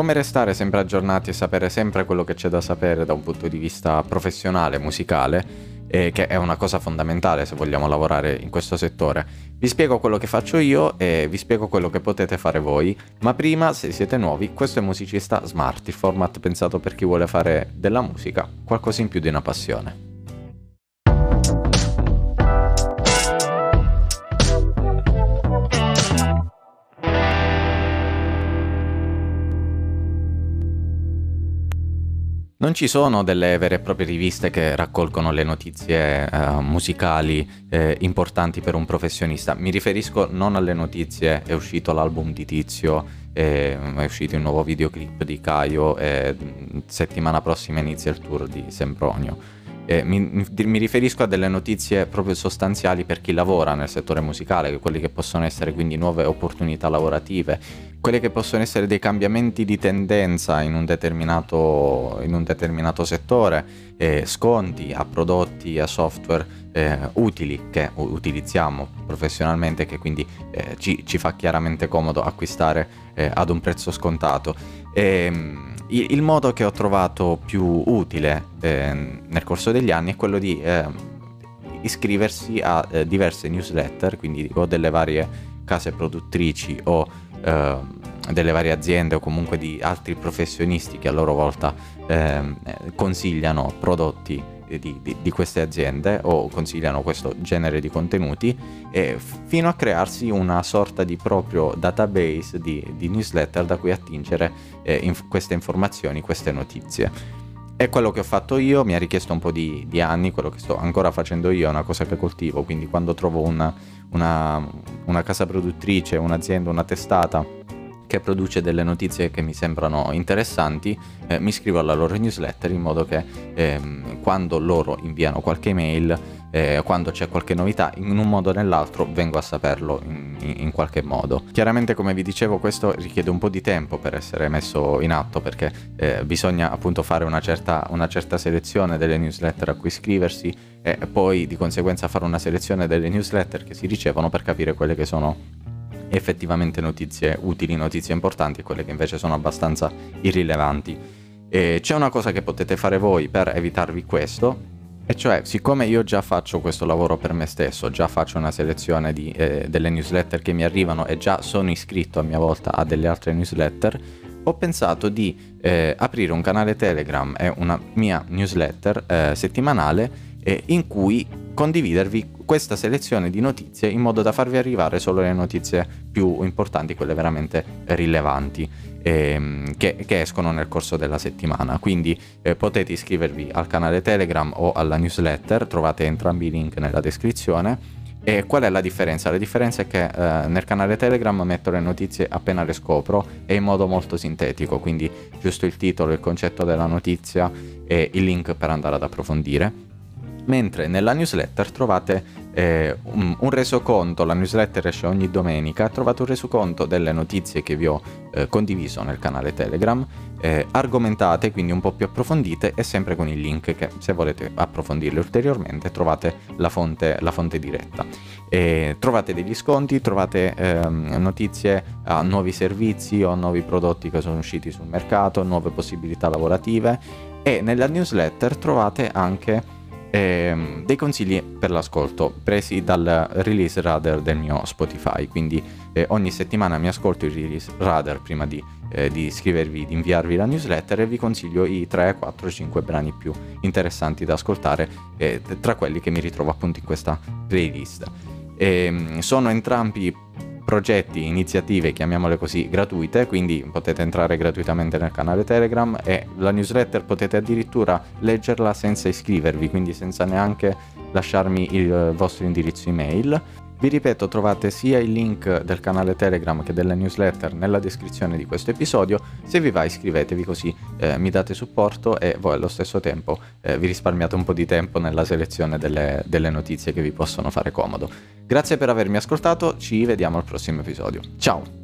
come restare sempre aggiornati e sapere sempre quello che c'è da sapere da un punto di vista professionale, musicale, eh, che è una cosa fondamentale se vogliamo lavorare in questo settore. Vi spiego quello che faccio io e vi spiego quello che potete fare voi, ma prima, se siete nuovi, questo è Musicista Smart, il format pensato per chi vuole fare della musica qualcosa in più di una passione. Non ci sono delle vere e proprie riviste che raccolgono le notizie uh, musicali eh, importanti per un professionista. Mi riferisco non alle notizie, è uscito l'album di Tizio, eh, è uscito il nuovo videoclip di Caio e settimana prossima inizia il tour di Sempronio eh, mi, mi, riferisco a delle notizie proprio sostanziali per chi lavora nel settore musicale, quelli che possono essere quindi nuove opportunità lavorative, quelli che possono essere dei cambiamenti di tendenza in un determinato, in un determinato settore, eh, sconti a prodotti, a software eh, utili che utilizziamo professionalmente, che quindi eh, ci, ci, fa chiaramente comodo acquistare eh, ad un prezzo scontato. E, ehm, il modo che ho trovato più utile eh, nel corso degli anni è quello di eh, iscriversi a eh, diverse newsletter, quindi o delle varie case produttrici o ehm, delle varie aziende o comunque di altri professionisti che a loro volta ehm, consigliano prodotti di, di, di, queste aziende o consigliano questo genere di contenuti eh, fino a crearsi una sorta di proprio database di, di newsletter da cui attingere eh, in queste informazioni, queste notizie. È quello che ho fatto io, mi ha richiesto un po' di, di, anni, quello che sto ancora facendo io è una cosa che coltivo, quindi quando trovo una, una, una casa produttrice, un'azienda, una testata che produce delle notizie che mi sembrano interessanti, eh, mi iscrivo alla loro newsletter in modo che ehm, quando loro inviano qualche email, eh, quando c'è qualche novità, in un modo o nell'altro vengo a saperlo in, in, qualche modo. Chiaramente come vi dicevo questo richiede un po' di tempo per essere messo in atto perché eh, bisogna appunto fare una certa, una certa selezione delle newsletter a cui iscriversi e poi di conseguenza fare una selezione delle newsletter che si ricevono per capire quelle che sono effettivamente notizie utili, notizie importanti e quelle che invece sono abbastanza irrilevanti. E c'è una cosa che potete fare voi per evitarvi questo, e cioè, siccome io già faccio questo lavoro per me stesso, già faccio una selezione di, eh, delle newsletter che mi arrivano e già sono iscritto a mia volta a delle altre newsletter, ho pensato di eh, aprire un canale Telegram e una mia newsletter eh, settimanale in cui condividervi questa selezione di notizie in modo da farvi arrivare solo le notizie più importanti, quelle veramente rilevanti ehm, che, che, escono nel corso della settimana. Quindi eh, potete iscrivervi al canale Telegram o alla newsletter, trovate entrambi i link nella descrizione. E qual è la differenza? La differenza è che eh, nel canale Telegram metto le notizie appena le scopro e in modo molto sintetico, quindi giusto il titolo, il concetto della notizia e il link per andare ad approfondire mentre nella newsletter trovate eh, un, un, resoconto, la newsletter esce ogni domenica, trovate un resoconto delle notizie che vi ho eh, condiviso nel canale Telegram, eh, argomentate, quindi un po' più approfondite e sempre con il link che se volete approfondirle ulteriormente trovate la fonte, la fonte diretta. trovate degli sconti, trovate ehm, notizie a nuovi servizi o nuovi prodotti che sono usciti sul mercato, nuove possibilità lavorative e nella newsletter trovate anche eh, dei consigli per l'ascolto presi dal release radar del mio Spotify, quindi eh, ogni settimana mi ascolto il release radar prima di, eh, di iscrivervi, di inviarvi la newsletter e vi consiglio i 3, 4, 5 brani più interessanti da ascoltare eh, tra quelli che mi ritrovo appunto in questa playlist. Ehm, sono entrambi progetti, iniziative, chiamiamole così, gratuite, quindi potete entrare gratuitamente nel canale Telegram e la newsletter potete addirittura leggerla senza iscrivervi, quindi senza neanche lasciarmi il vostro indirizzo email. Vi ripeto, trovate sia il link del canale Telegram che della newsletter nella descrizione di questo episodio. Se vi va iscrivetevi così eh, mi date supporto e voi allo stesso tempo eh, vi risparmiate un po' di tempo nella selezione delle, delle notizie che vi possono fare comodo. Grazie per avermi ascoltato, ci vediamo al prossimo episodio. Ciao!